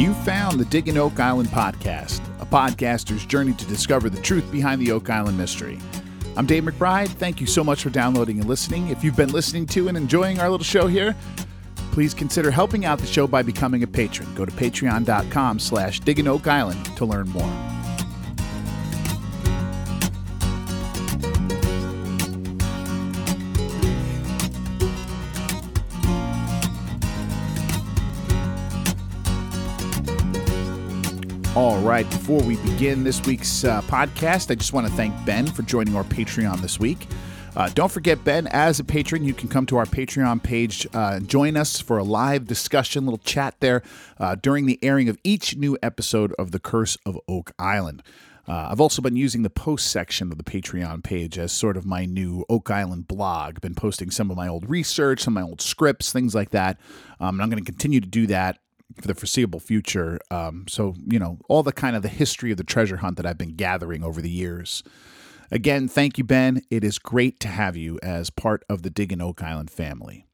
You found the Digging Oak Island podcast, a podcaster's journey to discover the truth behind the Oak Island mystery. I'm Dave McBride. Thank you so much for downloading and listening. If you've been listening to and enjoying our little show here, please consider helping out the show by becoming a patron. Go to patreon.com slash digging oak island to learn more. All right, before we begin this week's uh, podcast, I just want to thank Ben for joining our Patreon this week. Uh, don't forget, Ben, as a patron, you can come to our Patreon page, uh, join us for a live discussion, little chat there uh, during the airing of each new episode of The Curse of Oak Island. Uh, I've also been using the post section of the Patreon page as sort of my new Oak Island blog. Been posting some of my old research, some of my old scripts, things like that. Um, and I'm going to continue to do that for the foreseeable future. Um, so, you know, all the kind of the history of the treasure hunt that I've been gathering over the years. Again, thank you, Ben. It is great to have you as part of the Diggin' Oak Island family.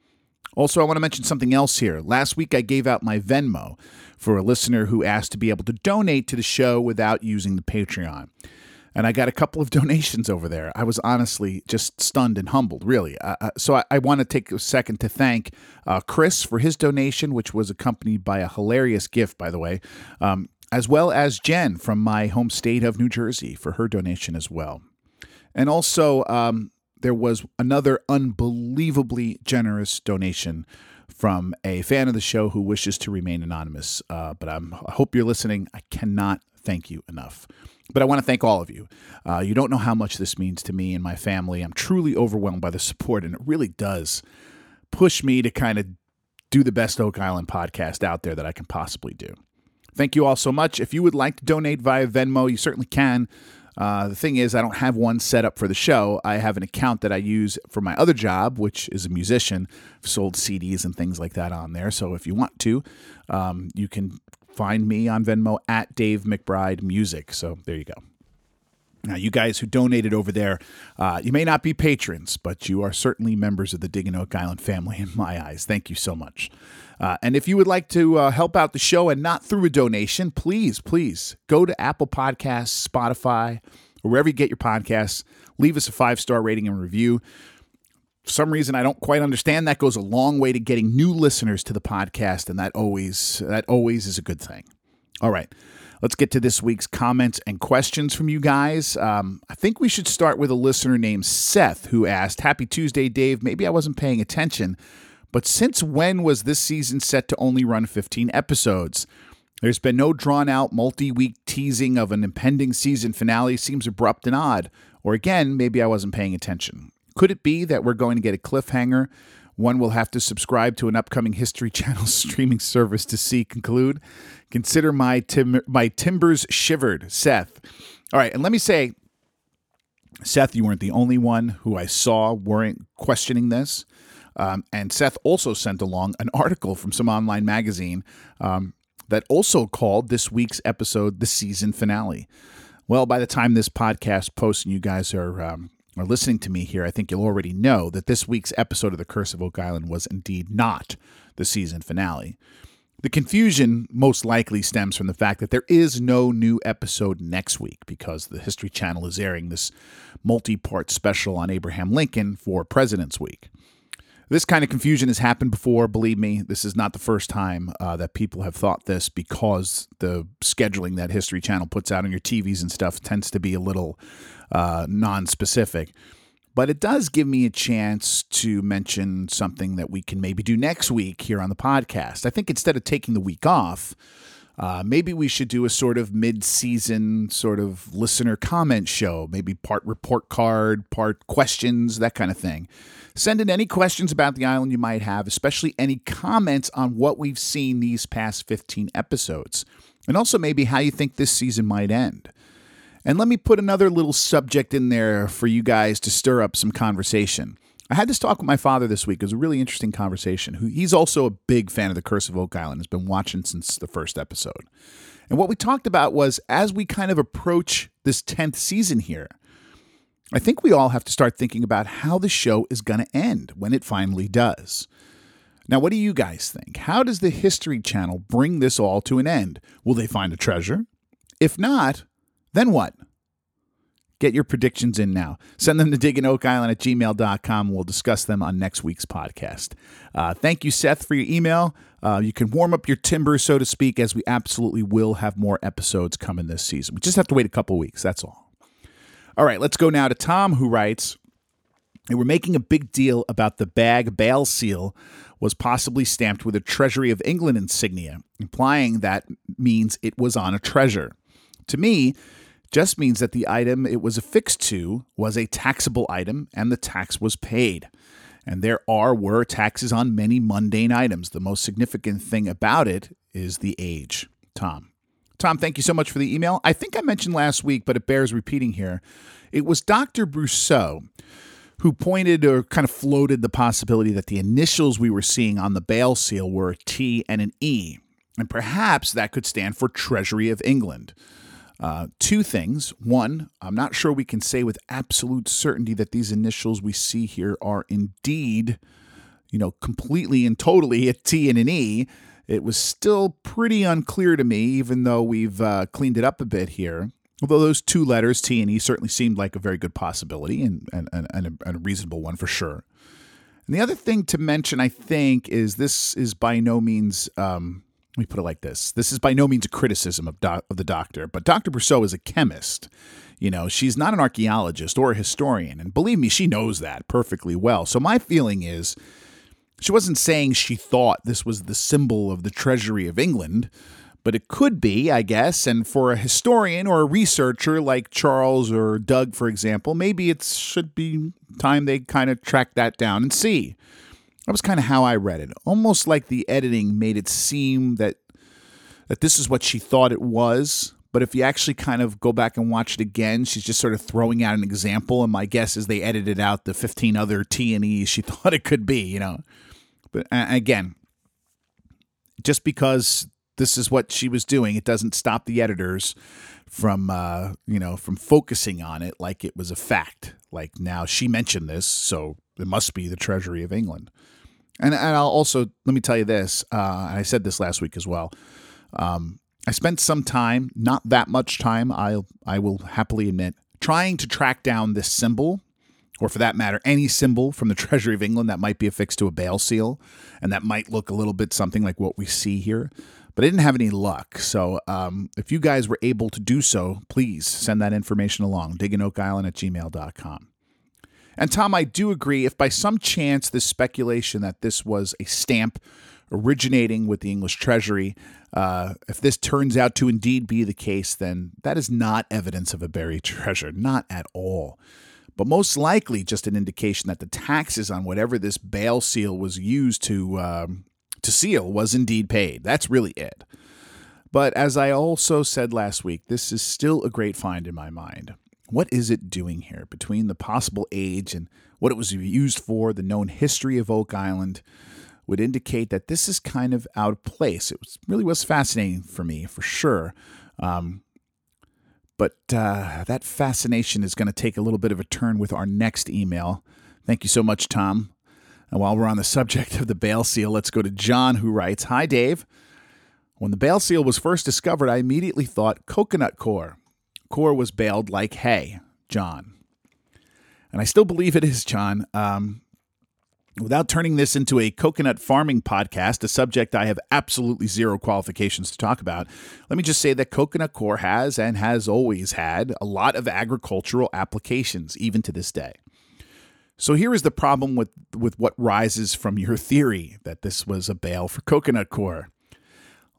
Also, I want to mention something else here. Last week, I gave out my Venmo for a listener who asked to be able to donate to the show without using the Patreon. And I got a couple of donations over there. I was honestly just stunned and humbled, really. Uh, uh so I, I, want to take a second to thank uh, Chris for his donation, which was accompanied by a hilarious gift, by the way, um, as well as Jen from my home state of New Jersey for her donation as well. And also, um, there was another unbelievably generous donation from a fan of the show who wishes to remain anonymous. Uh, but I'm, I hope you're listening. I cannot thank you enough. But I want to thank all of you. Uh, you don't know how much this means to me and my family. I'm truly overwhelmed by the support, and it really does push me to kind of do the best Oak Island podcast out there that I can possibly do. Thank you all so much. If you would like to donate via Venmo, you certainly can. Uh, the thing is, I don't have one set up for the show. I have an account that I use for my other job, which is a musician. I've sold CDs and things like that on there. So if you want to, um, you can find me on Venmo at Dave McBride Music. So there you go. Now, you guys who donated over there, uh, you may not be patrons, but you are certainly members of the Digging Oak Island family in my eyes. Thank you so much. Uh, and if you would like to uh, help out the show and not through a donation, please, please go to Apple Podcasts, Spotify, or wherever you get your podcasts. Leave us a five star rating and review. For some reason I don't quite understand. That goes a long way to getting new listeners to the podcast, and that always that always is a good thing. All right. Let's get to this week's comments and questions from you guys. Um, I think we should start with a listener named Seth who asked, Happy Tuesday, Dave. Maybe I wasn't paying attention, but since when was this season set to only run 15 episodes? There's been no drawn out multi week teasing of an impending season finale. Seems abrupt and odd. Or again, maybe I wasn't paying attention. Could it be that we're going to get a cliffhanger? One will have to subscribe to an upcoming History Channel streaming service to see conclude. Consider my tim- my timbers shivered, Seth. All right, and let me say, Seth, you weren't the only one who I saw weren't questioning this. Um, and Seth also sent along an article from some online magazine um, that also called this week's episode the season finale. Well, by the time this podcast posts and you guys are um, are listening to me here, I think you'll already know that this week's episode of The Curse of Oak Island was indeed not the season finale. The confusion most likely stems from the fact that there is no new episode next week because the History Channel is airing this multi part special on Abraham Lincoln for President's Week. This kind of confusion has happened before. Believe me, this is not the first time uh, that people have thought this because the scheduling that History Channel puts out on your TVs and stuff tends to be a little uh, non specific. But it does give me a chance to mention something that we can maybe do next week here on the podcast. I think instead of taking the week off, uh, maybe we should do a sort of mid-season sort of listener comment show, maybe part report card, part questions, that kind of thing. Send in any questions about the island you might have, especially any comments on what we've seen these past 15 episodes, and also maybe how you think this season might end. And let me put another little subject in there for you guys to stir up some conversation. I had this talk with my father this week. It was a really interesting conversation. He's also a big fan of The Curse of Oak Island, has been watching since the first episode. And what we talked about was as we kind of approach this 10th season here, I think we all have to start thinking about how the show is going to end when it finally does. Now, what do you guys think? How does the History Channel bring this all to an end? Will they find a treasure? If not, then what? Get your predictions in now. Send them to digginoakisland at gmail.com. We'll discuss them on next week's podcast. Uh, thank you, Seth, for your email. Uh, you can warm up your timber, so to speak, as we absolutely will have more episodes coming this season. We just have to wait a couple weeks. That's all. All right, let's go now to Tom, who writes were making a big deal about the bag bale seal was possibly stamped with a Treasury of England insignia, implying that means it was on a treasure. To me, just means that the item it was affixed to was a taxable item and the tax was paid. And there are were taxes on many mundane items. The most significant thing about it is the age. Tom. Tom, thank you so much for the email. I think I mentioned last week, but it bears repeating here. It was Dr. Brosseau who pointed or kind of floated the possibility that the initials we were seeing on the bale seal were a T and an E, and perhaps that could stand for Treasury of England. Uh, two things. One, I'm not sure we can say with absolute certainty that these initials we see here are indeed, you know, completely and totally a T and an E. It was still pretty unclear to me, even though we've uh, cleaned it up a bit here. Although those two letters, T and E, certainly seemed like a very good possibility and, and, and, and, a, and a reasonable one for sure. And the other thing to mention, I think, is this is by no means um, let me put it like this this is by no means a criticism of, doc, of the doctor but dr brosseau is a chemist you know she's not an archaeologist or a historian and believe me she knows that perfectly well so my feeling is she wasn't saying she thought this was the symbol of the treasury of england but it could be, I guess. And for a historian or a researcher like Charles or Doug, for example, maybe it should be time they kind of track that down and see. That was kind of how I read it. Almost like the editing made it seem that that this is what she thought it was. But if you actually kind of go back and watch it again, she's just sort of throwing out an example. And my guess is they edited out the 15 other T and E's she thought it could be, you know. But again, just because this is what she was doing, it doesn't stop the editors from uh, you know from focusing on it like it was a fact. Like now she mentioned this, so it must be the Treasury of England. And, and I'll also let me tell you this. Uh, I said this last week as well. Um, I spent some time, not that much time. I I will happily admit, trying to track down this symbol, or for that matter, any symbol from the Treasury of England that might be affixed to a bale seal, and that might look a little bit something like what we see here. But I didn't have any luck. So um, if you guys were able to do so, please send that information along. Digginoakisland at gmail.com. And Tom, I do agree. If by some chance this speculation that this was a stamp originating with the English Treasury, uh, if this turns out to indeed be the case, then that is not evidence of a buried treasure, not at all. But most likely just an indication that the taxes on whatever this bale seal was used to um, to seal was indeed paid. That's really it. But as I also said last week, this is still a great find in my mind. What is it doing here between the possible age and what it was used for, the known history of Oak Island? Would indicate that this is kind of out of place. It was, really was fascinating for me, for sure. Um, but uh, that fascination is going to take a little bit of a turn with our next email. Thank you so much, Tom. And while we're on the subject of the bale seal, let's go to John, who writes Hi, Dave. When the bale seal was first discovered, I immediately thought coconut coir. Coir was baled like hay, John. And I still believe it is, John. Um, without turning this into a coconut farming podcast, a subject I have absolutely zero qualifications to talk about, let me just say that coconut coir has and has always had a lot of agricultural applications, even to this day. So here is the problem with, with what rises from your theory that this was a bale for coconut coir.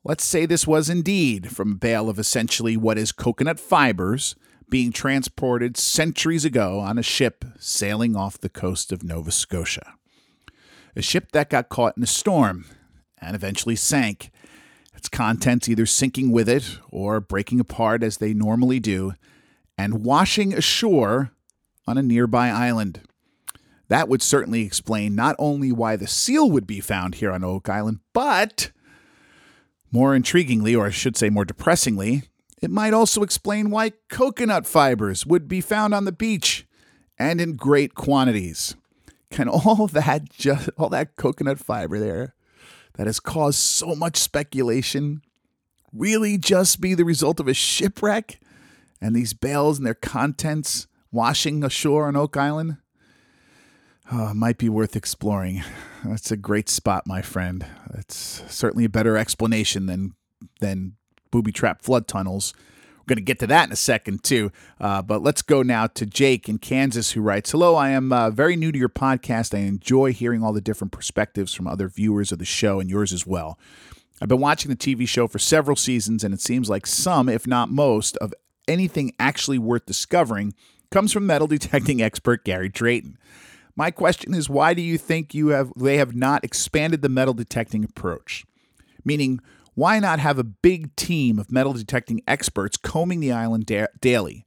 Let's say this was indeed from a bale of essentially what is coconut fibers being transported centuries ago on a ship sailing off the coast of Nova Scotia. A ship that got caught in a storm and eventually sank, its contents either sinking with it or breaking apart as they normally do, and washing ashore on a nearby island. That would certainly explain not only why the seal would be found here on Oak Island, but more intriguingly, or I should say more depressingly, it might also explain why coconut fibers would be found on the beach and in great quantities. Can all that just all that coconut fiber there that has caused so much speculation really just be the result of a shipwreck and these bales and their contents washing ashore on Oak Island? Oh, might be worth exploring. That's a great spot, my friend. It's certainly a better explanation than than booby trap flood tunnels. We're going to get to that in a second, too. Uh, but let's go now to Jake in Kansas, who writes Hello, I am uh, very new to your podcast. I enjoy hearing all the different perspectives from other viewers of the show and yours as well. I've been watching the TV show for several seasons, and it seems like some, if not most, of anything actually worth discovering comes from metal detecting expert Gary Drayton. My question is why do you think you have they have not expanded the metal detecting approach? Meaning, why not have a big team of metal detecting experts combing the island da- daily?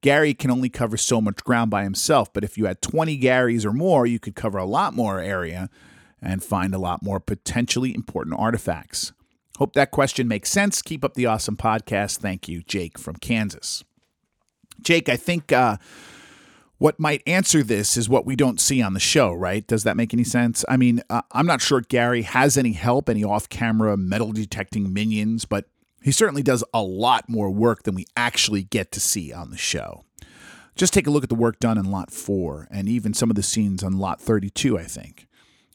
Gary can only cover so much ground by himself, but if you had 20 Garys or more, you could cover a lot more area and find a lot more potentially important artifacts. Hope that question makes sense. Keep up the awesome podcast. Thank you, Jake from Kansas. Jake, I think uh, what might answer this is what we don't see on the show, right? Does that make any sense? I mean, uh, I'm not sure Gary has any help, any off camera metal detecting minions, but he certainly does a lot more work than we actually get to see on the show. Just take a look at the work done in Lot 4 and even some of the scenes on Lot 32, I think.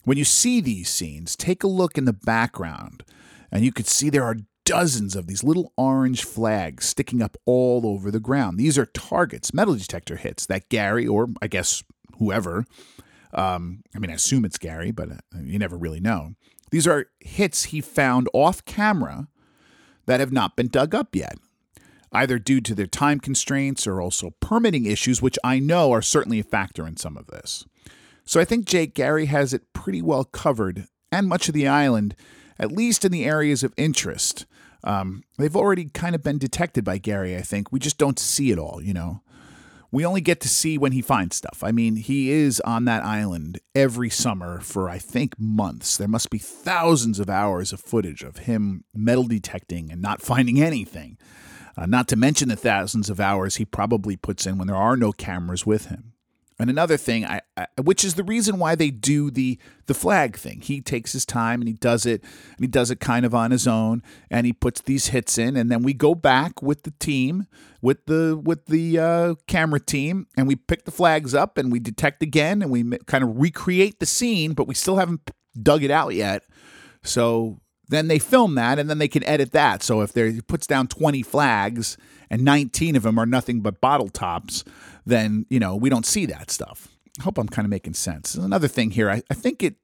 When you see these scenes, take a look in the background, and you could see there are dozens of these little orange flags sticking up all over the ground. These are targets, metal detector hits that Gary, or I guess whoever, um, I mean, I assume it's Gary, but uh, you never really know. These are hits he found off camera that have not been dug up yet, either due to their time constraints or also permitting issues, which I know are certainly a factor in some of this. So I think Jake Gary has it pretty well covered, and much of the island, at least in the areas of interest. Um, they've already kind of been detected by Gary, I think. We just don't see it all, you know. We only get to see when he finds stuff. I mean, he is on that island every summer for, I think, months. There must be thousands of hours of footage of him metal detecting and not finding anything. Uh, not to mention the thousands of hours he probably puts in when there are no cameras with him. And another thing, I, I, which is the reason why they do the the flag thing. He takes his time and he does it, and he does it kind of on his own, and he puts these hits in, and then we go back with the team, with the with the uh, camera team, and we pick the flags up, and we detect again, and we kind of recreate the scene, but we still haven't dug it out yet. So then they film that, and then they can edit that. So if there puts down twenty flags and nineteen of them are nothing but bottle tops then you know we don't see that stuff. I hope I'm kind of making sense. Another thing here, I, I think it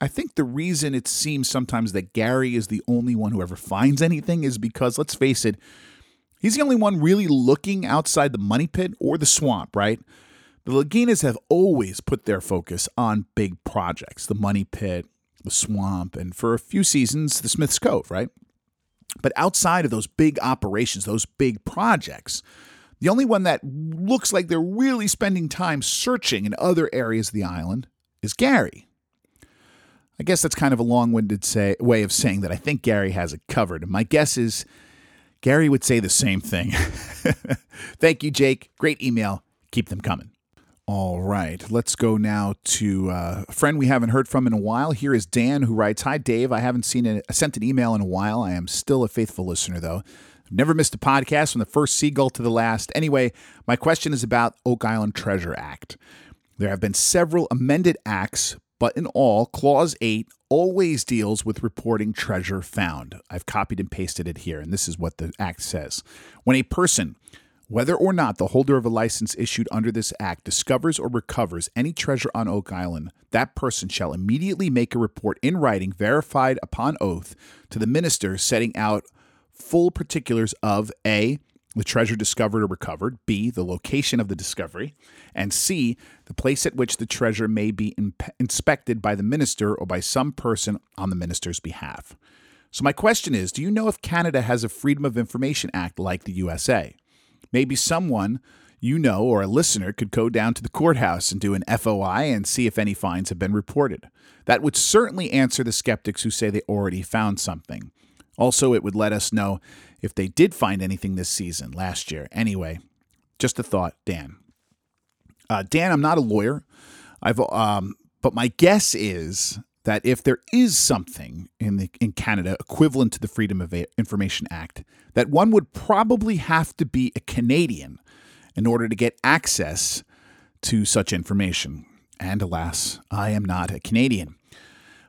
I think the reason it seems sometimes that Gary is the only one who ever finds anything is because, let's face it, he's the only one really looking outside the money pit or the swamp, right? The Laginas have always put their focus on big projects the money pit, the swamp, and for a few seasons, the Smith's Cove, right? But outside of those big operations, those big projects, the only one that looks like they're really spending time searching in other areas of the island is Gary. I guess that's kind of a long winded say, way of saying that I think Gary has it covered. My guess is Gary would say the same thing. Thank you, Jake. Great email. Keep them coming. All right, let's go now to uh, a friend we haven't heard from in a while. Here is Dan, who writes Hi, Dave. I haven't seen a, sent an email in a while. I am still a faithful listener, though. Never missed a podcast from the first seagull to the last. Anyway, my question is about Oak Island Treasure Act. There have been several amended acts, but in all, Clause 8 always deals with reporting treasure found. I've copied and pasted it here, and this is what the act says. When a person, whether or not the holder of a license issued under this act discovers or recovers any treasure on Oak Island, that person shall immediately make a report in writing, verified upon oath, to the minister setting out full particulars of A, the treasure discovered or recovered, B, the location of the discovery, and C, the place at which the treasure may be imp- inspected by the minister or by some person on the minister's behalf. So, my question is Do you know if Canada has a Freedom of Information Act like the USA? Maybe someone you know or a listener could go down to the courthouse and do an FOI and see if any fines have been reported. That would certainly answer the skeptics who say they already found something. Also, it would let us know if they did find anything this season, last year. Anyway, just a thought, Dan. Uh, Dan, I'm not a lawyer. I've, um, but my guess is that if there is something in the in Canada equivalent to the Freedom of Information Act, that one would probably have to be a Canadian in order to get access to such information. And alas, I am not a Canadian.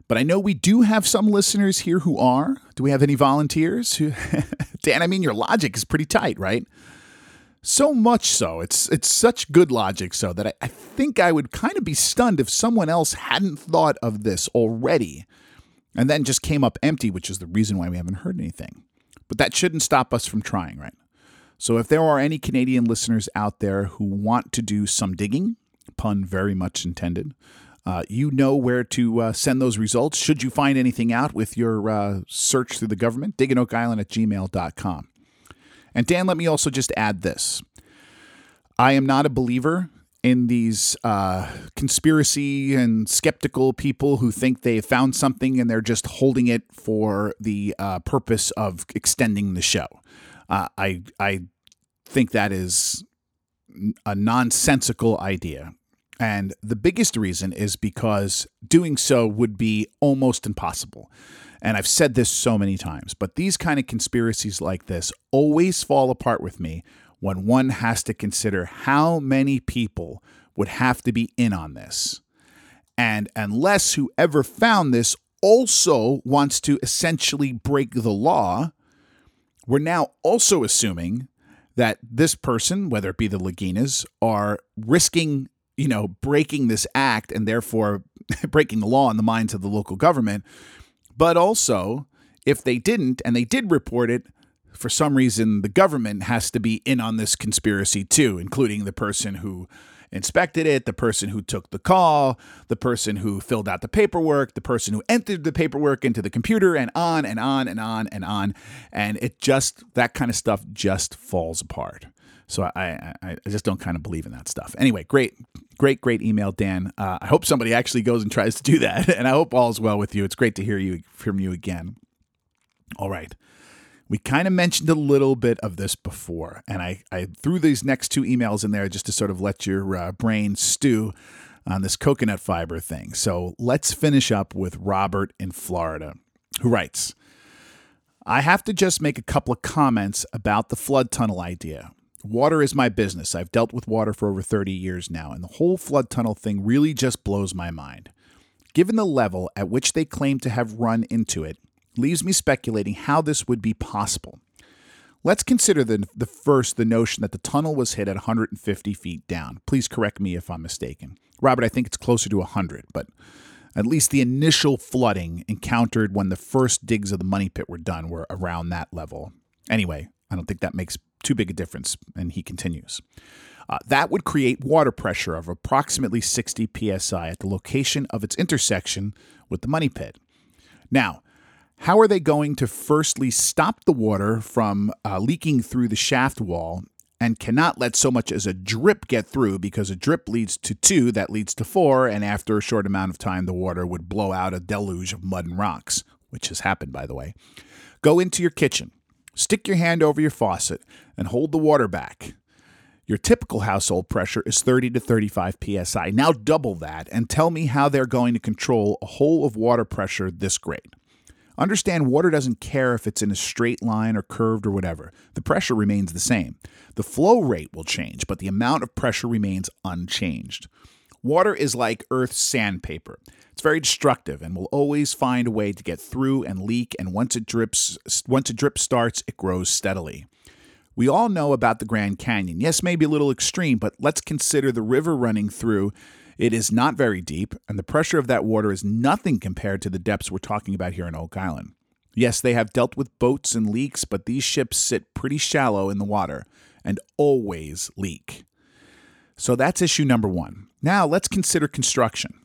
But I know we do have some listeners here who are. Do we have any volunteers? Who Dan, I mean your logic is pretty tight, right? So much so, it's it's such good logic so that I, I think I would kind of be stunned if someone else hadn't thought of this already and then just came up empty, which is the reason why we haven't heard anything. But that shouldn't stop us from trying, right? So if there are any Canadian listeners out there who want to do some digging, pun very much intended, uh, you know where to uh, send those results should you find anything out with your uh, search through the government, digginoakisland at gmail.com. And Dan, let me also just add this. I am not a believer in these uh, conspiracy and skeptical people who think they found something and they're just holding it for the uh, purpose of extending the show. Uh, I I think that is a nonsensical idea. And the biggest reason is because doing so would be almost impossible. And I've said this so many times, but these kind of conspiracies like this always fall apart with me when one has to consider how many people would have to be in on this. And unless whoever found this also wants to essentially break the law, we're now also assuming that this person, whether it be the Laginas, are risking, you know, breaking this act and therefore breaking the law in the minds of the local government but also, if they didn't and they did report it, for some reason the government has to be in on this conspiracy too, including the person who inspected it, the person who took the call, the person who filled out the paperwork, the person who entered the paperwork into the computer, and on and on and on and on. And it just, that kind of stuff just falls apart. So I, I, I just don't kind of believe in that stuff. Anyway, great, great, great email, Dan. Uh, I hope somebody actually goes and tries to do that, and I hope all is well with you. It's great to hear you from you again. All right. We kind of mentioned a little bit of this before, and I, I threw these next two emails in there just to sort of let your uh, brain stew on this coconut fiber thing. So let's finish up with Robert in Florida, who writes I have to just make a couple of comments about the flood tunnel idea. Water is my business. I've dealt with water for over 30 years now, and the whole flood tunnel thing really just blows my mind. Given the level at which they claim to have run into it, leaves me speculating how this would be possible. Let's consider the, the first the notion that the tunnel was hit at 150 feet down. Please correct me if I'm mistaken. Robert, I think it's closer to 100, but at least the initial flooding encountered when the first digs of the money pit were done were around that level. Anyway, I don't think that makes too big a difference. And he continues. Uh, that would create water pressure of approximately 60 psi at the location of its intersection with the money pit. Now, how are they going to firstly stop the water from uh, leaking through the shaft wall and cannot let so much as a drip get through because a drip leads to two, that leads to four, and after a short amount of time, the water would blow out a deluge of mud and rocks, which has happened, by the way. Go into your kitchen. Stick your hand over your faucet and hold the water back. Your typical household pressure is 30 to 35 psi. Now double that and tell me how they're going to control a hole of water pressure this great. Understand water doesn't care if it's in a straight line or curved or whatever. The pressure remains the same. The flow rate will change, but the amount of pressure remains unchanged. Water is like Earth's sandpaper. It's very destructive and will always find a way to get through and leak and once it drips once a drip starts, it grows steadily. We all know about the Grand Canyon. Yes, maybe a little extreme, but let's consider the river running through. It is not very deep, and the pressure of that water is nothing compared to the depths we're talking about here in Oak Island. Yes, they have dealt with boats and leaks, but these ships sit pretty shallow in the water and always leak. So that's issue number one. Now let's consider construction.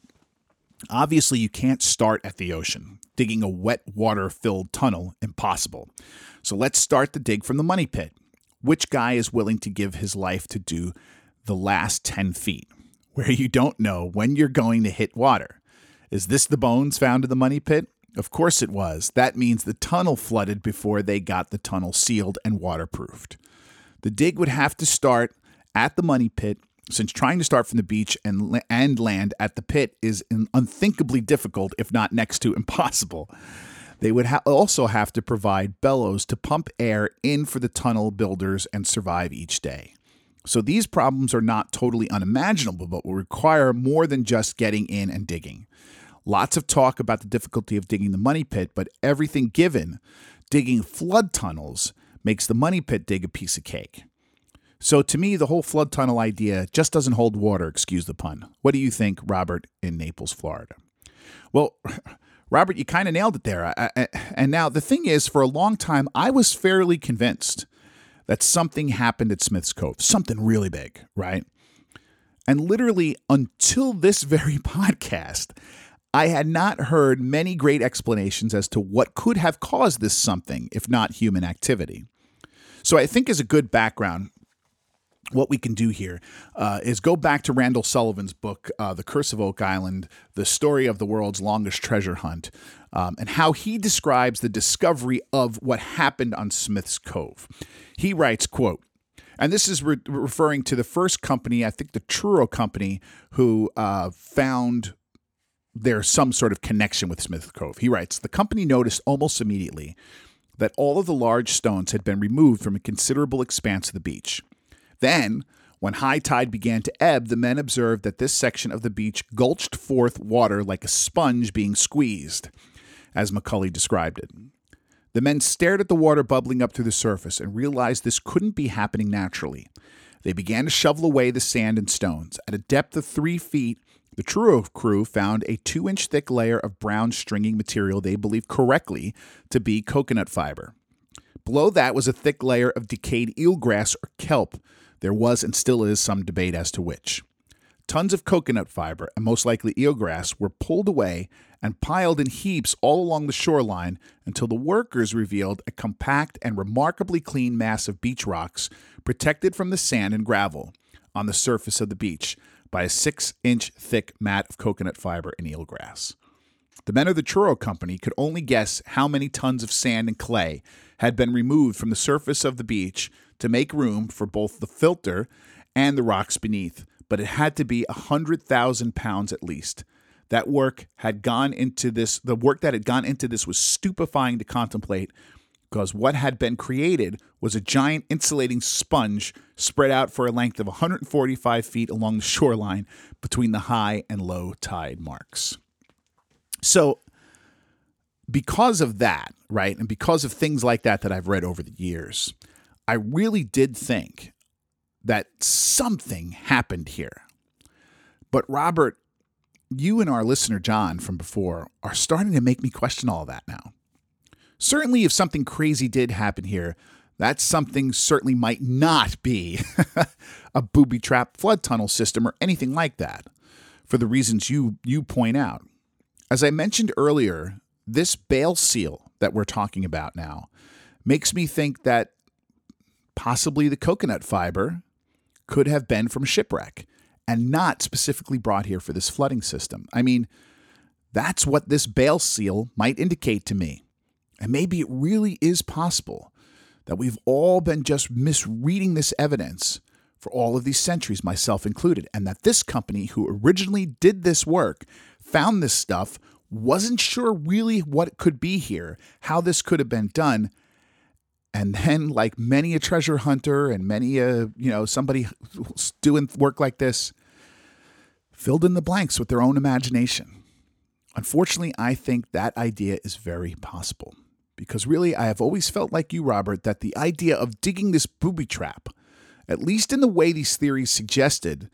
Obviously, you can't start at the ocean. Digging a wet water filled tunnel, impossible. So let's start the dig from the money pit. Which guy is willing to give his life to do the last 10 feet, where you don't know when you're going to hit water? Is this the bones found in the money pit? Of course it was. That means the tunnel flooded before they got the tunnel sealed and waterproofed. The dig would have to start at the money pit since trying to start from the beach and, and land at the pit is unthinkably difficult, if not next to impossible. They would ha- also have to provide bellows to pump air in for the tunnel builders and survive each day. So these problems are not totally unimaginable, but will require more than just getting in and digging. Lots of talk about the difficulty of digging the money pit, but everything given, digging flood tunnels makes the money pit dig a piece of cake. So to me, the whole flood tunnel idea just doesn't hold water, excuse the pun. What do you think, Robert, in Naples, Florida? Well, Robert, you kind of nailed it there. I, I, and now the thing is, for a long time, I was fairly convinced that something happened at Smith's Cove, something really big, right? And literally until this very podcast, I had not heard many great explanations as to what could have caused this something, if not human activity. So I think as a good background, what we can do here uh, is go back to Randall Sullivan's book, uh, The Curse of Oak Island, the story of the world's longest treasure hunt, um, and how he describes the discovery of what happened on Smith's Cove. He writes, quote, and this is re- referring to the first company, I think the Truro company, who uh, found there's some sort of connection with Smith's Cove. He writes, the company noticed almost immediately that all of the large stones had been removed from a considerable expanse of the beach. Then, when high tide began to ebb, the men observed that this section of the beach gulched forth water like a sponge being squeezed, as McCully described it. The men stared at the water bubbling up through the surface and realized this couldn't be happening naturally. They began to shovel away the sand and stones. At a depth of three feet, the Truro crew found a two inch thick layer of brown stringing material they believed correctly to be coconut fiber. Below that was a thick layer of decayed eelgrass or kelp, there was and still is some debate as to which. Tons of coconut fiber, and most likely eelgrass, were pulled away and piled in heaps all along the shoreline until the workers revealed a compact and remarkably clean mass of beach rocks protected from the sand and gravel on the surface of the beach by a six inch thick mat of coconut fiber and eelgrass. The men of the Truro Company could only guess how many tons of sand and clay had been removed from the surface of the beach to make room for both the filter and the rocks beneath, but it had to be a hundred thousand pounds at least. That work had gone into this, the work that had gone into this was stupefying to contemplate because what had been created was a giant insulating sponge spread out for a length of 145 feet along the shoreline between the high and low tide marks. So, because of that, right, and because of things like that that I've read over the years, I really did think that something happened here. But Robert, you and our listener John from before are starting to make me question all that now. Certainly, if something crazy did happen here, that something certainly might not be a booby trap flood tunnel system or anything like that, for the reasons you, you point out. As I mentioned earlier, this bale seal that we're talking about now makes me think that possibly the coconut fiber could have been from shipwreck and not specifically brought here for this flooding system. I mean, that's what this bale seal might indicate to me. And maybe it really is possible that we've all been just misreading this evidence for all of these centuries, myself included, and that this company who originally did this work found this stuff, wasn't sure really what could be here, how this could have been done, and then like many a treasure hunter and many a you know somebody doing work like this filled in the blanks with their own imagination. Unfortunately i think that idea is very possible because really i have always felt like you robert that the idea of digging this booby trap at least in the way these theories suggested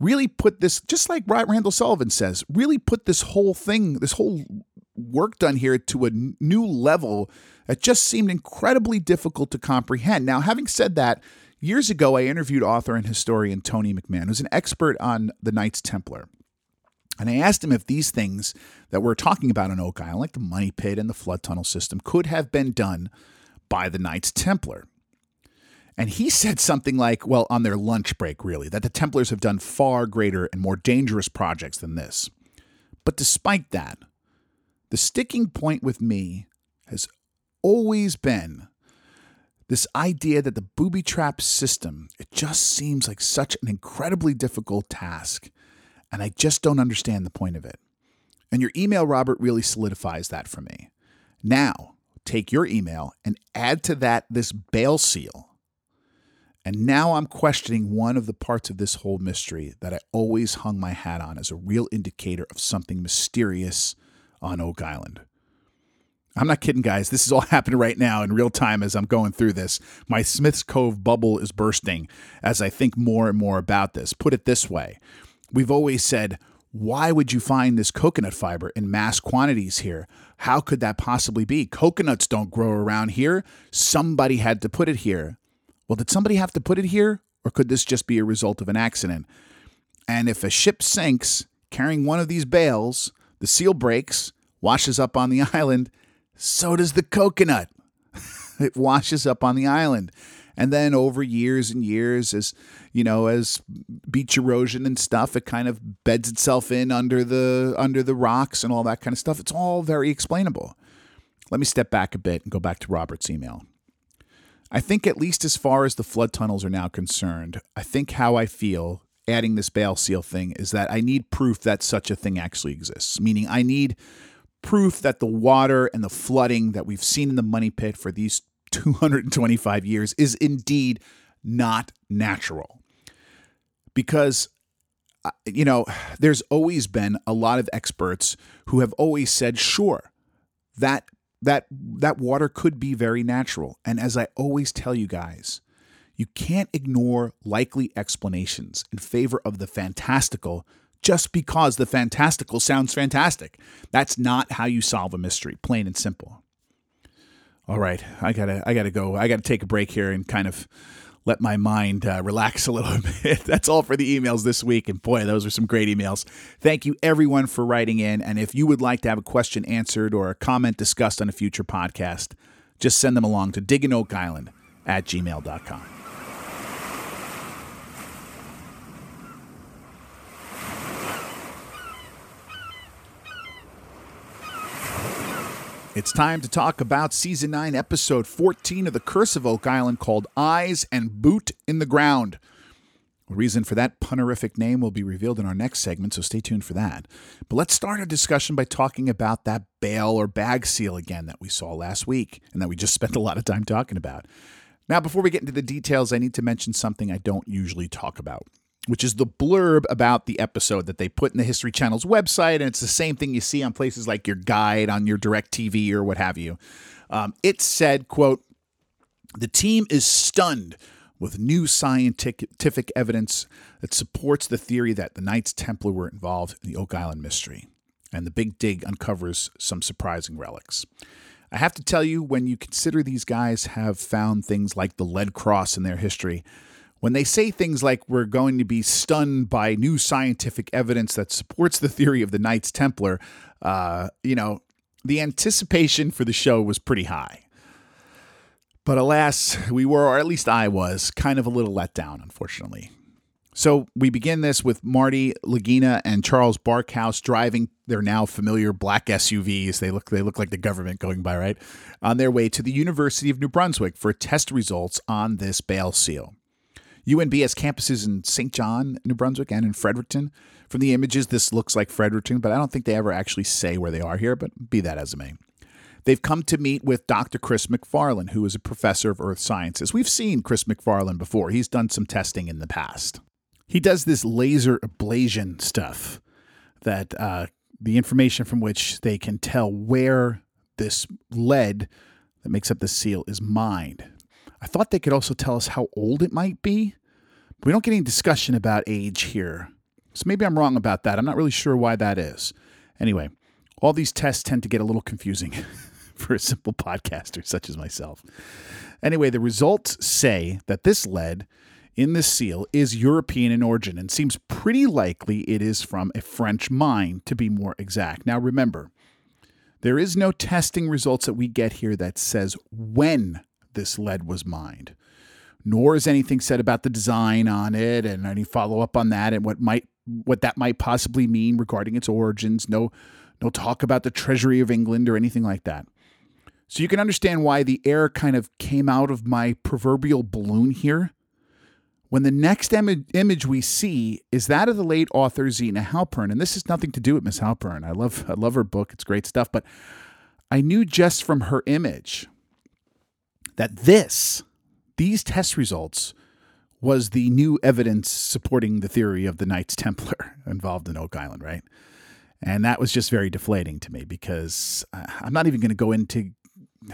really put this just like randall sullivan says really put this whole thing this whole work done here to a new level that just seemed incredibly difficult to comprehend. Now, having said that, years ago I interviewed author and historian Tony McMahon, who's an expert on the Knights Templar. And I asked him if these things that we're talking about in Oak Island, like the money pit and the flood tunnel system, could have been done by the Knights Templar. And he said something like, well, on their lunch break, really, that the Templars have done far greater and more dangerous projects than this. But despite that, the sticking point with me has always been this idea that the booby trap system, it just seems like such an incredibly difficult task. And I just don't understand the point of it. And your email, Robert, really solidifies that for me. Now, take your email and add to that this bale seal. And now I'm questioning one of the parts of this whole mystery that I always hung my hat on as a real indicator of something mysterious on Oak Island. I'm not kidding, guys. This is all happening right now in real time as I'm going through this. My Smith's Cove bubble is bursting as I think more and more about this. Put it this way we've always said, why would you find this coconut fiber in mass quantities here? How could that possibly be? Coconuts don't grow around here. Somebody had to put it here. Well, did somebody have to put it here? Or could this just be a result of an accident? And if a ship sinks carrying one of these bales, the seal breaks, washes up on the island, so does the coconut. it washes up on the island. And then over years and years, as you know, as beach erosion and stuff, it kind of beds itself in under the under the rocks and all that kind of stuff. It's all very explainable. Let me step back a bit and go back to Robert's email. I think, at least as far as the flood tunnels are now concerned, I think how I feel adding this bale seal thing is that I need proof that such a thing actually exists. Meaning, I need proof that the water and the flooding that we've seen in the money pit for these 225 years is indeed not natural. Because, uh, you know, there's always been a lot of experts who have always said, sure, that that that water could be very natural. And as I always tell you guys, you can't ignore likely explanations in favor of the fantastical just because the fantastical sounds fantastic. That's not how you solve a mystery, plain and simple. All right, I gotta, I gotta go. I gotta take a break here and kind of let my mind uh, relax a little bit. That's all for the emails this week. And boy, those are some great emails. Thank you, everyone, for writing in. And if you would like to have a question answered or a comment discussed on a future podcast, just send them along to digginoakisland at gmail.com. It's time to talk about season 9, episode 14 of The Curse of Oak Island called Eyes and Boot in the Ground. The reason for that punnerific name will be revealed in our next segment, so stay tuned for that. But let's start our discussion by talking about that bale or bag seal again that we saw last week and that we just spent a lot of time talking about. Now, before we get into the details, I need to mention something I don't usually talk about which is the blurb about the episode that they put in the History Channel's website. And it's the same thing you see on places like your guide on your direct TV or what have you. Um, it said, quote, the team is stunned with new scientific evidence that supports the theory that the Knights Templar were involved in the Oak Island mystery. And the big dig uncovers some surprising relics. I have to tell you, when you consider these guys have found things like the lead cross in their history, when they say things like we're going to be stunned by new scientific evidence that supports the theory of the Knights Templar, uh, you know, the anticipation for the show was pretty high. But alas, we were, or at least I was, kind of a little let down, unfortunately. So we begin this with Marty Lagina and Charles Barkhouse driving their now familiar black SUVs. They look they look like the government going by, right? On their way to the University of New Brunswick for test results on this bale seal. UNB has campuses in St. John, New Brunswick, and in Fredericton. From the images, this looks like Fredericton, but I don't think they ever actually say where they are here, but be that as it may. They've come to meet with Dr. Chris McFarlane, who is a professor of earth sciences. We've seen Chris McFarlane before, he's done some testing in the past. He does this laser ablation stuff that uh, the information from which they can tell where this lead that makes up the seal is mined. I thought they could also tell us how old it might be. But we don't get any discussion about age here. So maybe I'm wrong about that. I'm not really sure why that is. Anyway, all these tests tend to get a little confusing for a simple podcaster such as myself. Anyway, the results say that this lead in this seal is European in origin and seems pretty likely it is from a French mine, to be more exact. Now, remember, there is no testing results that we get here that says when this lead was mined. Nor is anything said about the design on it and any follow up on that and what might what that might possibly mean regarding its origins. No no talk about the treasury of England or anything like that. So you can understand why the air kind of came out of my proverbial balloon here. When the next Im- image we see is that of the late author Zena Halpern, and this has nothing to do with Miss Halpern. I love I love her book; it's great stuff. But I knew just from her image that this, these test results, was the new evidence supporting the theory of the Knights Templar involved in Oak Island, right? And that was just very deflating to me because uh, I'm not even going to go into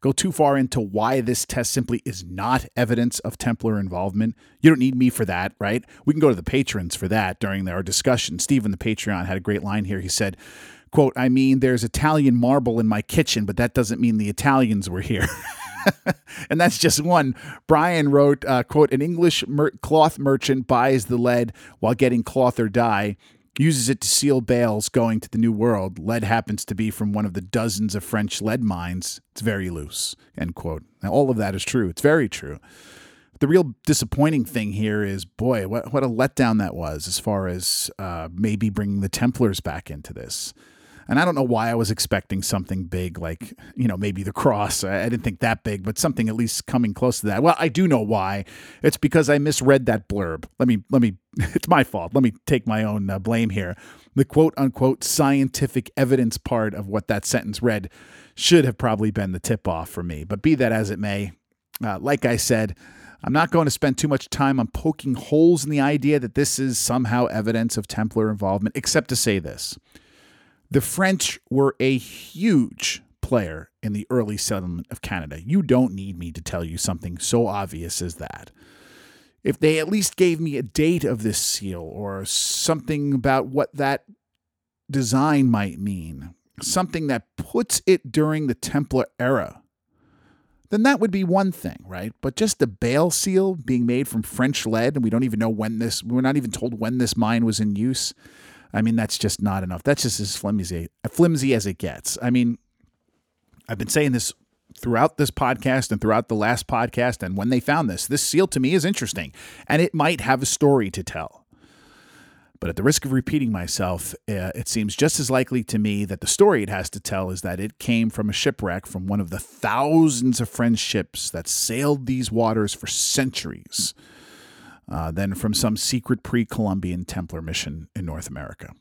go too far into why this test simply is not evidence of Templar involvement. You don't need me for that, right? We can go to the patrons for that during our discussion. Stephen, the Patreon, had a great line here. He said, quote, I mean, there's Italian marble in my kitchen, but that doesn't mean the Italians were here. and that's just one. Brian wrote, uh, quote, an English mer- cloth merchant buys the lead while getting cloth or dye, uses it to seal bales going to the New World. Lead happens to be from one of the dozens of French lead mines. It's very loose, end quote. Now, all of that is true. It's very true. The real disappointing thing here is, boy, what, what a letdown that was as far as uh, maybe bringing the Templars back into this. And I don't know why I was expecting something big, like, you know, maybe the cross. I, I, didn't think that big, but something at least coming close to that. Well, I do know why. It's because I misread that blurb. Let me, let me, it's my fault. Let me take my own uh, blame here. The quote unquote scientific evidence part of what that sentence read should have probably been the tip off for me. But be that as it may, uh, like I said, I'm not going to spend too much time on poking holes in the idea that this is somehow evidence of Templar involvement, except to say this. The French were a huge player in the early settlement of Canada. You don't need me to tell you something so obvious as that. If they at least gave me a date of this seal or something about what that design might mean, something that puts it during the Templar era, then that would be one thing, right? But just the bale seal being made from French lead, and we don't even know when this, we're not even told when this mine was in use. I mean, that's just not enough. That's just as flimsy, flimsy as it gets. I mean, I've been saying this throughout this podcast and throughout the last podcast. And when they found this, this seal to me is interesting and it might have a story to tell. But at the risk of repeating myself, uh, it seems just as likely to me that the story it has to tell is that it came from a shipwreck from one of the thousands of French ships that sailed these waters for centuries uh, than from some secret pre Columbian Templar mission in North America.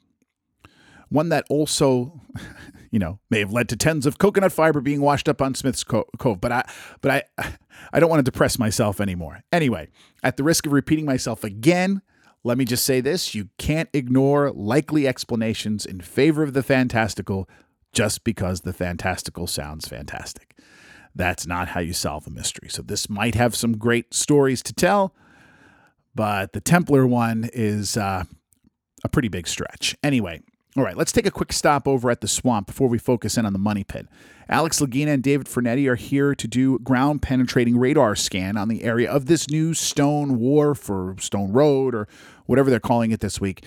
One that also, you know, may have led to tens of coconut fiber being washed up on Smith's Cove, but I, but I, I don't want to depress myself anymore. Anyway, at the risk of repeating myself again, let me just say this: you can't ignore likely explanations in favor of the fantastical just because the fantastical sounds fantastic. That's not how you solve a mystery. So this might have some great stories to tell, but the Templar one is uh, a pretty big stretch. Anyway, all right, let's take a quick stop over at the swamp before we focus in on the money pit. Alex Lagina and David Fornetti are here to do ground penetrating radar scan on the area of this new Stone Wharf or Stone Road or whatever they're calling it this week.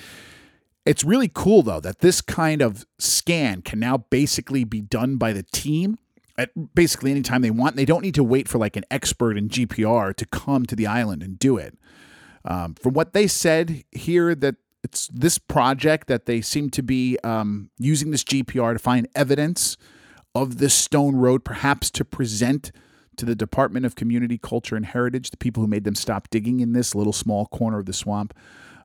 It's really cool though that this kind of scan can now basically be done by the team at basically any time they want. They don't need to wait for like an expert in GPR to come to the island and do it. Um, from what they said here, that it's this project that they seem to be um, using this GPR to find evidence of this stone road, perhaps to present to the Department of Community, Culture, and Heritage, the people who made them stop digging in this little small corner of the swamp.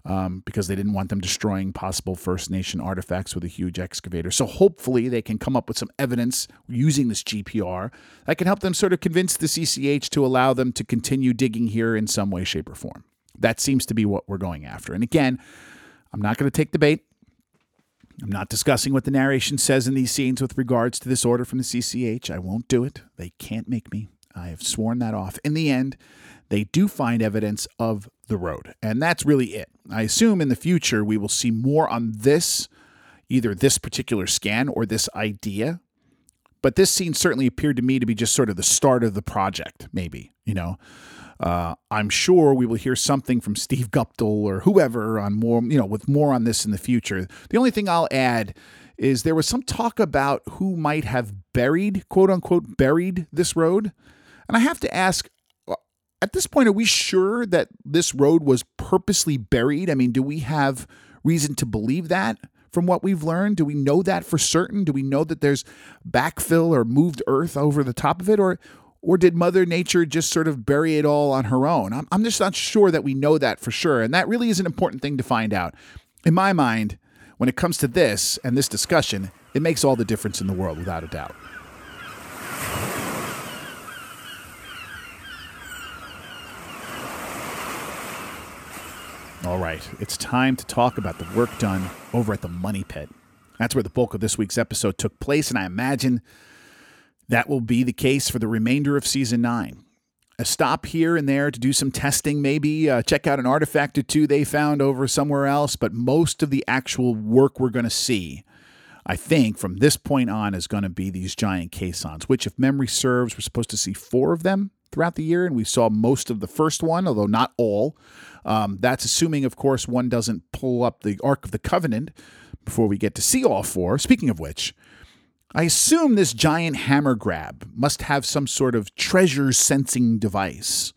Um, because they didn't want them destroying possible First Nation artifacts with a huge excavator. So hopefully they can come up with some evidence using this GPR that can help them sort of convince the CCH to allow them to continue digging here in some way, shape, or form. That seems to be what we're going after. And again, I'm not going to take the bait. I'm not discussing what the narration says in these scenes with regards to this order from the CCH. I won't do it. They can't make me. I have sworn that off. In the end, they do find evidence of the road. And that's really it. I assume in the future we will see more on this, either this particular scan or this idea. But this scene certainly appeared to me to be just sort of the start of the project, maybe, you know. Uh, I'm sure we will hear something from Steve Guptill or whoever on more, you know, with more on this in the future. The only thing I'll add is there was some talk about who might have buried, quote unquote, buried this road. And I have to ask, uh, at this point, are we sure that this road was purposely buried? I mean, do we have reason to believe that from what we've learned? Do we know that for certain? Do we know that there's backfill or moved earth over the top of it? Or, or did Mother Nature just sort of bury it all on her own? I'm, I'm just not sure that we know that for sure. And that really is an important thing to find out. In my mind, when it comes to this and this discussion, it makes all the difference in the world, without a doubt. All right, it's time to talk about the work done over at the Money Pit. That's where the bulk of this week's episode took place, and I imagine that will be the case for the remainder of season nine. A stop here and there to do some testing, maybe uh, check out an artifact or two they found over somewhere else, but most of the actual work we're going to see, I think, from this point on, is going to be these giant caissons, which, if memory serves, we're supposed to see four of them throughout the year, and we saw most of the first one, although not all. Um, that's assuming, of course, one doesn't pull up the Ark of the Covenant before we get to see all four. Speaking of which, I assume this giant hammer grab must have some sort of treasure sensing device,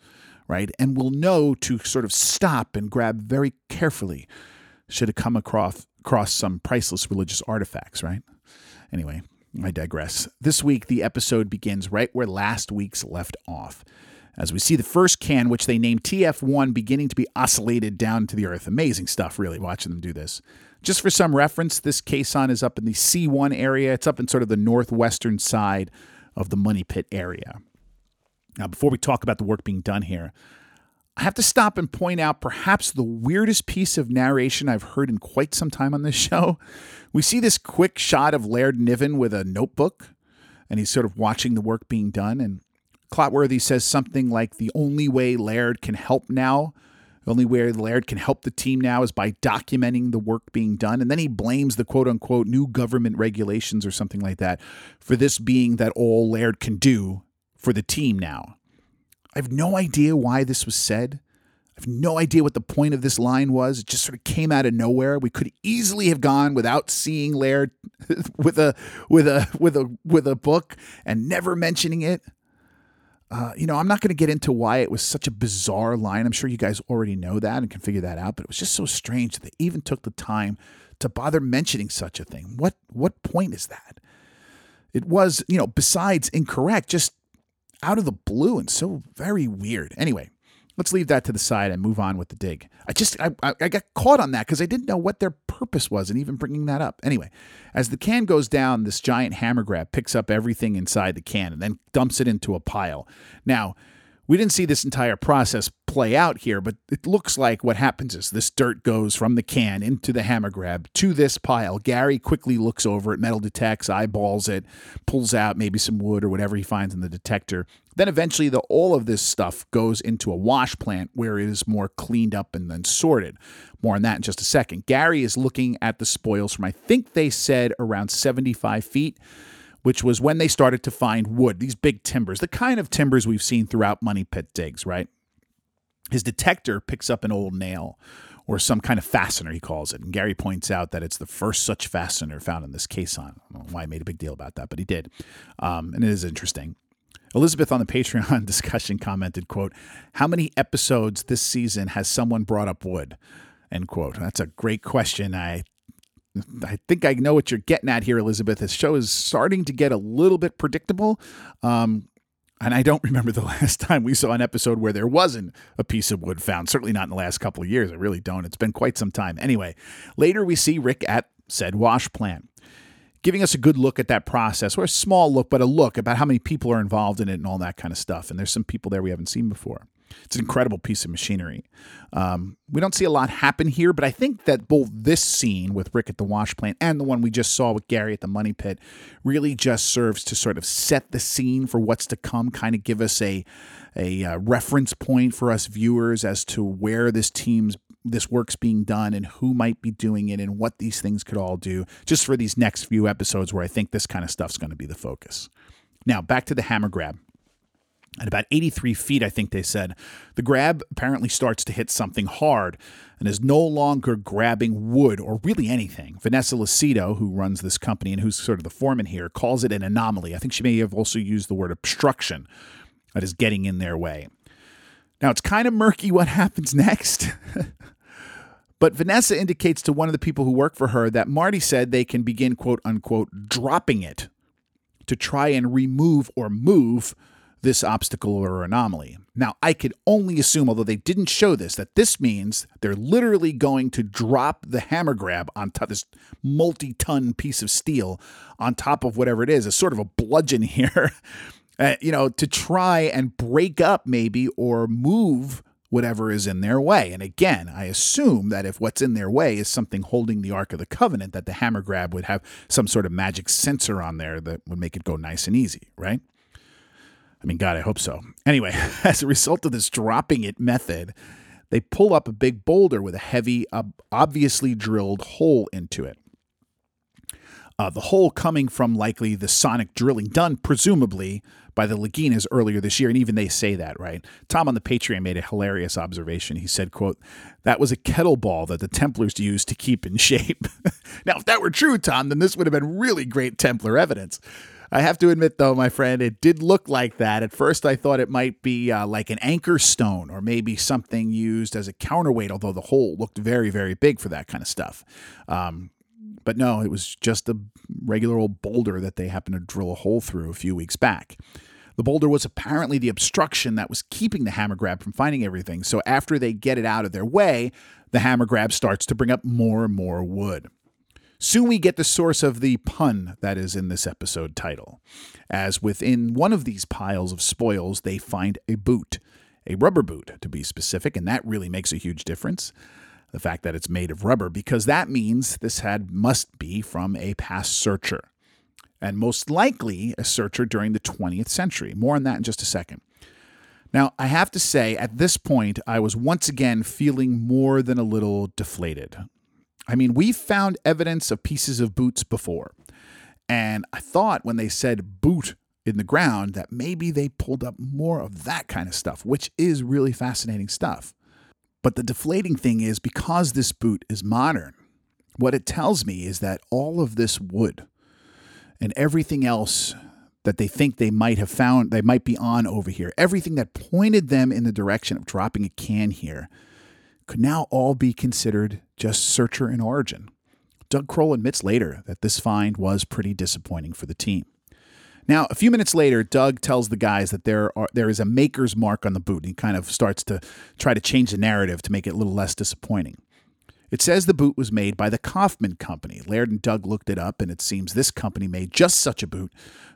right? And will know to sort of stop and grab very carefully should it come across, across some priceless religious artifacts, right? Anyway, I digress. This week, the episode begins right where last week's left off as we see the first can, which they named TF1, beginning to be oscillated down to the earth. Amazing stuff, really, watching them do this. Just for some reference, this caisson is up in the C1 area. It's up in sort of the northwestern side of the Money Pit area. Now, before we talk about the work being done here, I have to stop and point out perhaps the weirdest piece of narration I've heard in quite some time on this show. We see this quick shot of Laird Niven with a notebook, and he's sort of watching the work being done. And Clotworthy says something like the only way Laird can help now, the only way Laird can help the team now is by documenting the work being done. And then he blames the quote unquote new government regulations or something like that for this being that all Laird can do for the team now. I have no idea why this was said. I have no idea what the point of this line was. It just sort of came out of nowhere. We could easily have gone without seeing Laird with a with a with a with a book and never mentioning it. Uh, you know, I'm not going to get into why it was such a bizarre line. I'm sure you guys already know that and can figure that out, but it was just so strange that they even took the time to bother mentioning such a thing. What what point is that? It was, you know, besides incorrect, just out of the blue and so very weird. Anyway, let's leave that to the side and move on with the dig. I just I, I got caught on that because I didn't know what their purpose was and even bringing that up. Anyway, as the can goes down, this giant hammer grab picks up everything inside the can and then dumps it into a pile. Now, we didn't see this entire process play out here, but it looks like what happens is this dirt goes from the can into the hammer grab to this pile. Gary quickly looks over it, metal detects, eyeballs it, pulls out maybe some wood or whatever he finds in the detector. Then eventually, the, all of this stuff goes into a wash plant where it is more cleaned up and then sorted. More on that in just a second. Gary is looking at the spoils from, I think they said, around 75 feet which was when they started to find wood, these big timbers, the kind of timbers we've seen throughout Money Pit digs, right? His detector picks up an old nail or some kind of fastener, he calls it. And Gary points out that it's the first such fastener found in this caisson. I don't know why he made a big deal about that, but he did. Um, and it is interesting. Elizabeth on the Patreon discussion commented, quote, How many episodes this season has someone brought up wood? End quote. That's a great question. I I think I know what you're getting at here, Elizabeth. This show is starting to get a little bit predictable. Um, and I don't remember the last time we saw an episode where there wasn't a piece of wood found. Certainly not in the last couple of years. I really don't. It's been quite some time. Anyway, later we see Rick at said wash plant, giving us a good look at that process, or a small look, but a look about how many people are involved in it and all that kind of stuff. And there's some people there we haven't seen before. It's an incredible piece of machinery. Um, we don't see a lot happen here, but I think that both this scene with Rick at the wash plant and the one we just saw with Gary at the money pit really just serves to sort of set the scene for what's to come, kind of give us a a uh, reference point for us viewers as to where this team's this work's being done and who might be doing it and what these things could all do just for these next few episodes where I think this kind of stuff's going to be the focus. Now, back to the hammer grab. At about 83 feet, I think they said, the grab apparently starts to hit something hard and is no longer grabbing wood or really anything. Vanessa Lucido, who runs this company and who's sort of the foreman here, calls it an anomaly. I think she may have also used the word obstruction that is getting in their way. Now, it's kind of murky what happens next. But Vanessa indicates to one of the people who work for her that Marty said they can begin, quote unquote, dropping it to try and remove or move this obstacle or anomaly. Now, I could only assume, although they didn't show this, that this means they're literally going to drop the hammer grab on top this multi-ton piece of steel on top of whatever it is, a sort of a bludgeon here, uh, you know, to try and break up maybe or move whatever is in their way. And again, I assume that if what's in their way is something holding the Ark of the Covenant, that the hammer grab would have some sort of magic sensor on there that would make it go nice and easy, right? I mean, God, I hope so. Anyway, as a result of this dropping it method, they pull up a big boulder with a heavy, obviously drilled hole into it. Uh, the hole coming from likely the sonic drilling done, presumably, by the Laginas earlier this year, and even they say that, right? Tom on the Patreon made a hilarious observation. He said, quote, that was a kettlebell that the Templars used to keep in shape. now, if that were true, Tom, then this would have been really great Templar evidence. I have to admit, though, my friend, it did look like that. At first, I thought it might be uh, like an anchor stone or maybe something used as a counterweight, although the hole looked very, very big for that kind of stuff. Um, but no, it was just a regular old boulder that they happened to drill a hole through a few weeks back. The boulder was apparently the obstruction that was keeping the hammer grab from finding everything. So after they get it out of their way, the hammer grab starts to bring up more and more wood. Soon we get the source of the pun that is in this episode title, as within one of these piles of spoils, they find a boot, a rubber boot to be specific, and that really makes a huge difference. The fact that it's made of rubber, because that means this had must be from a past searcher, and most likely a searcher during the 20th century. More on that in just a second. Now, I have to say, at this point, I was once again feeling more than a little deflated. I mean, we've found evidence of pieces of boots before. And I thought when they said boot in the ground that maybe they pulled up more of that kind of stuff, which is really fascinating stuff. But the deflating thing is because this boot is modern, what it tells me is that all of this wood and everything else that they think they might have found, they might be on over here, everything that pointed them in the direction of dropping a can here could now all be considered just searcher in origin. Doug Crowell admits later that this find was pretty disappointing for the team. Now, a few minutes later, Doug tells the guys that there are there is a maker's mark on the boot, and he kind of starts to try to change the narrative to make it a little less disappointing. It says the boot was made by the Kaufman Company. Laird and Doug looked it up, and it seems this company made just such a boot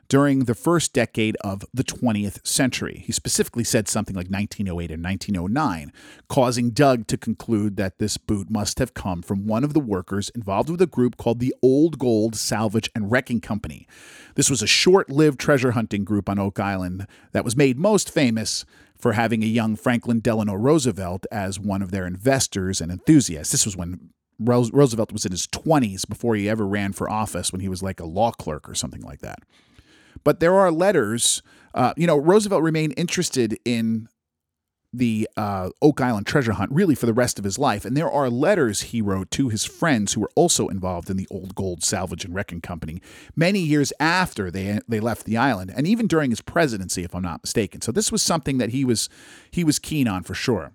during the first decade of the 20th century. He specifically said something like 1908 and 1909, causing Doug to conclude that this boot must have come from one of the workers involved with a group called the Old Gold Salvage and Wrecking Company. This was a short lived treasure hunting group on Oak Island that was made most famous for having a young Franklin Delano Roosevelt as one of their investors and enthusiasts. This was when Roosevelt was in his 20s before he ever ran for office, when he was like a law clerk or something like that. But there are letters. Uh, you know, Roosevelt remained interested in the uh, Oak Island treasure hunt really for the rest of his life. And there are letters he wrote to his friends who were also involved in the Old Gold Salvage and Wrecking Company many years after they they left the island, and even during his presidency, if I'm not mistaken. So this was something that he was he was keen on for sure.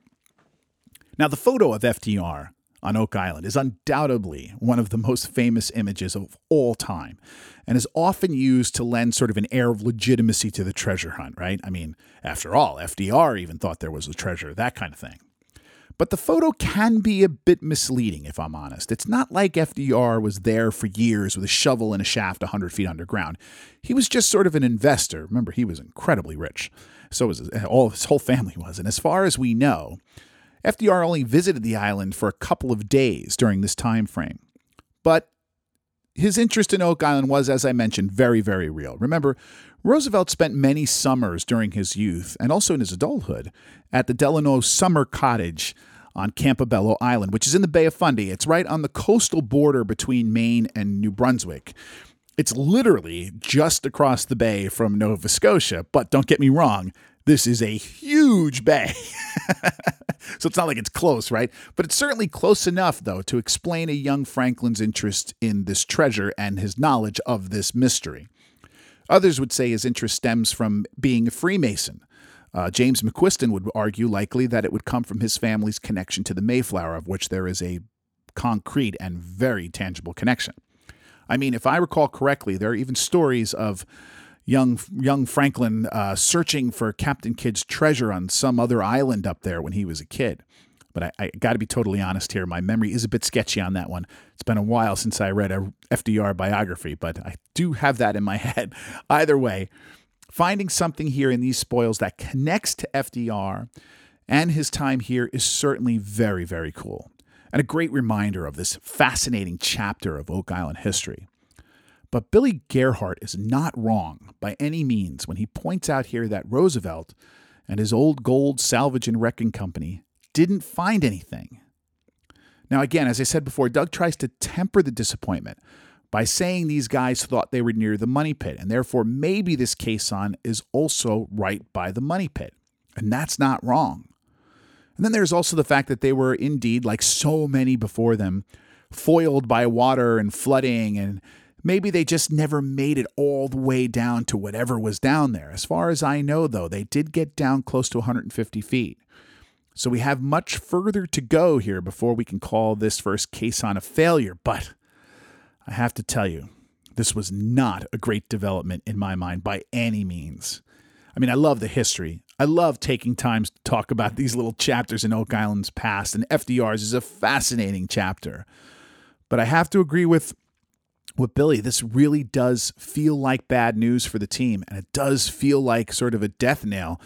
Now the photo of FDR on Oak Island is undoubtedly one of the most famous images of all time and is often used to lend sort of an air of legitimacy to the treasure hunt, right? I mean, after all, FDR even thought there was a treasure, that kind of thing. But the photo can be a bit misleading, if I'm honest. It's not like FDR was there for years with a shovel and a shaft 100 feet underground. He was just sort of an investor. Remember, he was incredibly rich. So was his, all his whole family was. And as far as we know, FDR only visited the island for a couple of days during this time frame. But his interest in Oak Island was, as I mentioned, very, very real. Remember, Roosevelt spent many summers during his youth and also in his adulthood at the Delano Summer Cottage on Campobello Island, which is in the Bay of Fundy. It's right on the coastal border between Maine and New Brunswick. It's literally just across the bay from Nova Scotia, but don't get me wrong, this is a huge bay. so it's not like it's close, right? But it's certainly close enough, though, to explain a young Franklin's interest in this treasure and his knowledge of this mystery. Others would say his interest stems from being a Freemason. Uh, James McQuiston would argue likely that it would come from his family's connection to the Mayflower, of which there is a concrete and very tangible connection. I mean, if I recall correctly, there are even stories of young young Franklin uh, searching for Captain Kidd's treasure on some other island up there when he was a kid. But I, I got to be totally honest here. My memory is a bit sketchy on that one. It's been a while since I read a FDR biography, but I do have that in my head. Either way, finding something here in these spoils that connects to FDR and his time here is certainly very, very cool. And a great reminder of this fascinating chapter of Oak Island history. But Billy Gerhardt is not wrong by any means when he points out here that Roosevelt and his old gold salvage and wrecking company didn't find anything. Now, again, as I said before, Doug tries to temper the disappointment by saying these guys thought they were near the money pit, and therefore maybe this caisson is also right by the money pit. And that's not wrong. And then there's also the fact that they were indeed, like so many before them, foiled by water and flooding and Maybe they just never made it all the way down to whatever was down there. As far as I know, though, they did get down close to 150 feet. So we have much further to go here before we can call this first caisson a failure. But I have to tell you, this was not a great development in my mind by any means. I mean, I love the history. I love taking times to talk about these little chapters in Oak Island's past, and FDR's is a fascinating chapter. But I have to agree with with Billy, this really does feel like bad news for the team, and it does feel like sort of a death nail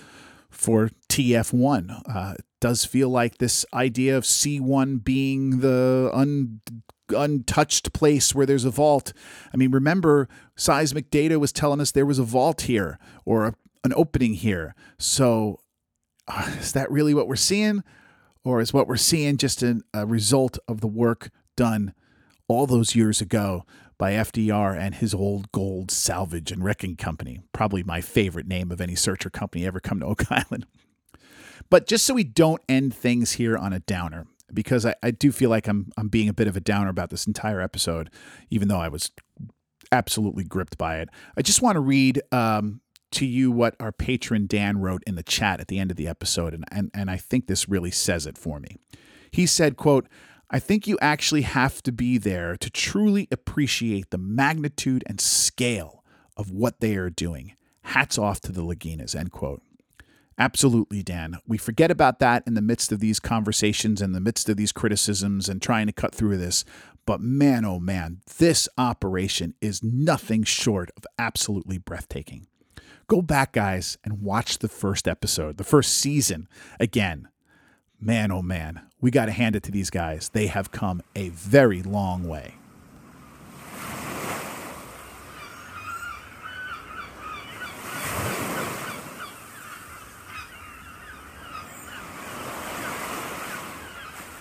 for TF1. Uh, it does feel like this idea of C1 being the un, untouched place where there's a vault. I mean, remember, seismic data was telling us there was a vault here or a, an opening here. So, uh, is that really what we're seeing? Or is what we're seeing just a, a result of the work done all those years ago by FDR and his old gold salvage and wrecking company. Probably my favorite name of any searcher company ever come to Oak Island. But just so we don't end things here on a downer, because I, I do feel like I'm I'm being a bit of a downer about this entire episode, even though I was absolutely gripped by it. I just want to read um, to you what our patron Dan wrote in the chat at the end of the episode, and, and, and I think this really says it for me. He said, quote, I think you actually have to be there to truly appreciate the magnitude and scale of what they are doing. Hats off to the Laginas, end quote. Absolutely, Dan. We forget about that in the midst of these conversations, in the midst of these criticisms, and trying to cut through this. But man, oh man, this operation is nothing short of absolutely breathtaking. Go back, guys, and watch the first episode, the first season again man, oh man, we got to hand it to these guys. They have come a very long way.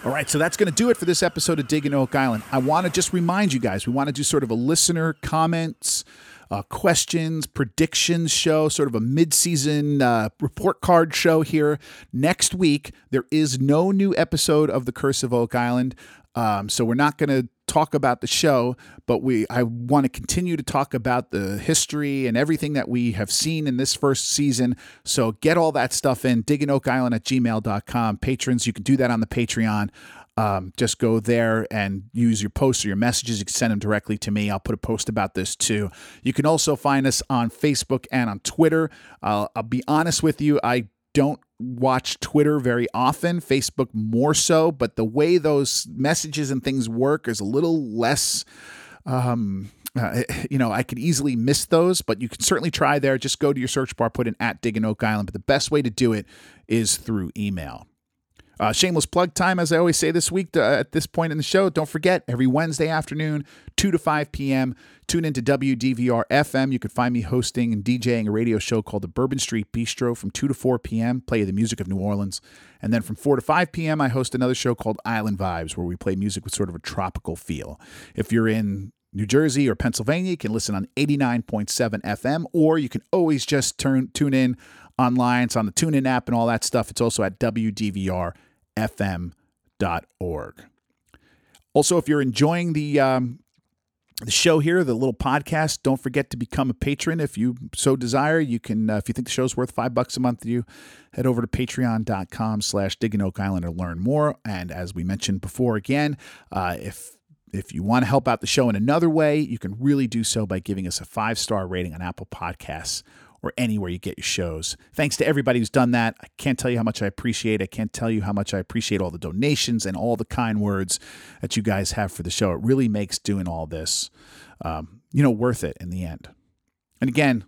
All right, so that's going to do it for this episode of Digging Oak Island. I want to just remind you guys, we want to do sort of a listener comments uh, questions, predictions show, sort of a mid-season uh, report card show here. Next week, there is no new episode of The Curse of Oak Island. Um, so we're not going to talk about the show, but we I want to continue to talk about the history and everything that we have seen in this first season. So get all that stuff in, digginoakisland at gmail.com. Patrons, you can do that on the Patreon. Um, just go there and use your posts or your messages. You can send them directly to me. I'll put a post about this too. You can also find us on Facebook and on Twitter. Uh, I'll be honest with you, I don't watch Twitter very often, Facebook more so, but the way those messages and things work is a little less. Um, uh, you know, I could easily miss those, but you can certainly try there. Just go to your search bar, put in at Digging Oak Island. But the best way to do it is through email. Uh, shameless plug time, as I always say this week uh, at this point in the show. Don't forget, every Wednesday afternoon, 2 to 5 p.m., tune into WDVR FM. You can find me hosting and DJing a radio show called the Bourbon Street Bistro from 2 to 4 p.m., play the music of New Orleans. And then from 4 to 5 p.m., I host another show called Island Vibes, where we play music with sort of a tropical feel. If you're in New Jersey or Pennsylvania, you can listen on 89.7 FM, or you can always just turn tune in online. It's on the TuneIn app and all that stuff. It's also at WDVR fm.org. Also, if you're enjoying the um, the show here, the little podcast. Don't forget to become a patron if you so desire. You can, uh, if you think the show's worth five bucks a month you, head over to patreon.com slash digging Oak Island to learn more. And as we mentioned before, again, uh, if if you want to help out the show in another way, you can really do so by giving us a five star rating on Apple Podcasts or anywhere you get your shows. Thanks to everybody who's done that. I can't tell you how much I appreciate. I can't tell you how much I appreciate all the donations and all the kind words that you guys have for the show. It really makes doing all this, um, you know, worth it in the end. And again,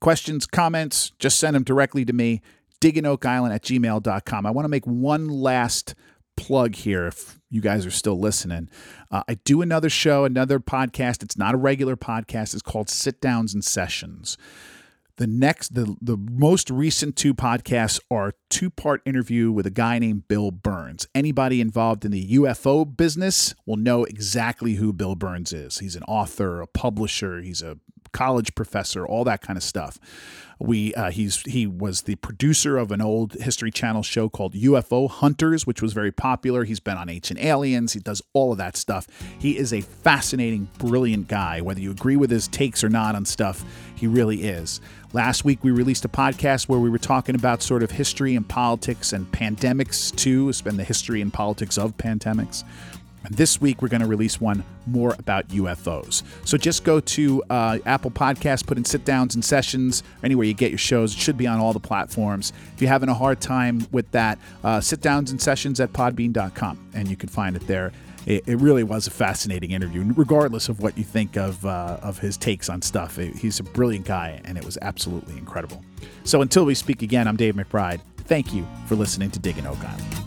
questions, comments, just send them directly to me, digginoakisland at gmail.com. I want to make one last plug here if you guys are still listening. Uh, I do another show, another podcast. It's not a regular podcast. It's called Sit Downs and Sessions. The next, the the most recent two podcasts are two part interview with a guy named Bill Birnes. Anybody involved in the UFO business will know exactly who Bill Birnes is. He's an author, a publisher, he's a college professor, all that kind of stuff. We uh, he's he was the producer of an old History Channel show called UFO Hunters, which was very popular. He's been on Ancient Aliens. He does all of that stuff. He is a fascinating, brilliant guy. Whether you agree with his takes or not on stuff, he really is. Last week, we released a podcast where we were talking about sort of history and politics and pandemics, too. It's been the history and politics of pandemics. This week, we're going to release one more about UFOs. So just go to uh, Apple Podcasts, put in sit downs and sessions, anywhere you get your shows. It should be on all the platforms. If you're having a hard time with that, uh, sit downs and sessions at podbean.com, and you can find it there it, it, really was a fascinating interview, regardless of what you think of uh, of his takes on stuff. It, he's a brilliant guy, and it was absolutely incredible. So until we speak again, I'm Dave McBride. Thank you for listening to Digging Oak Island.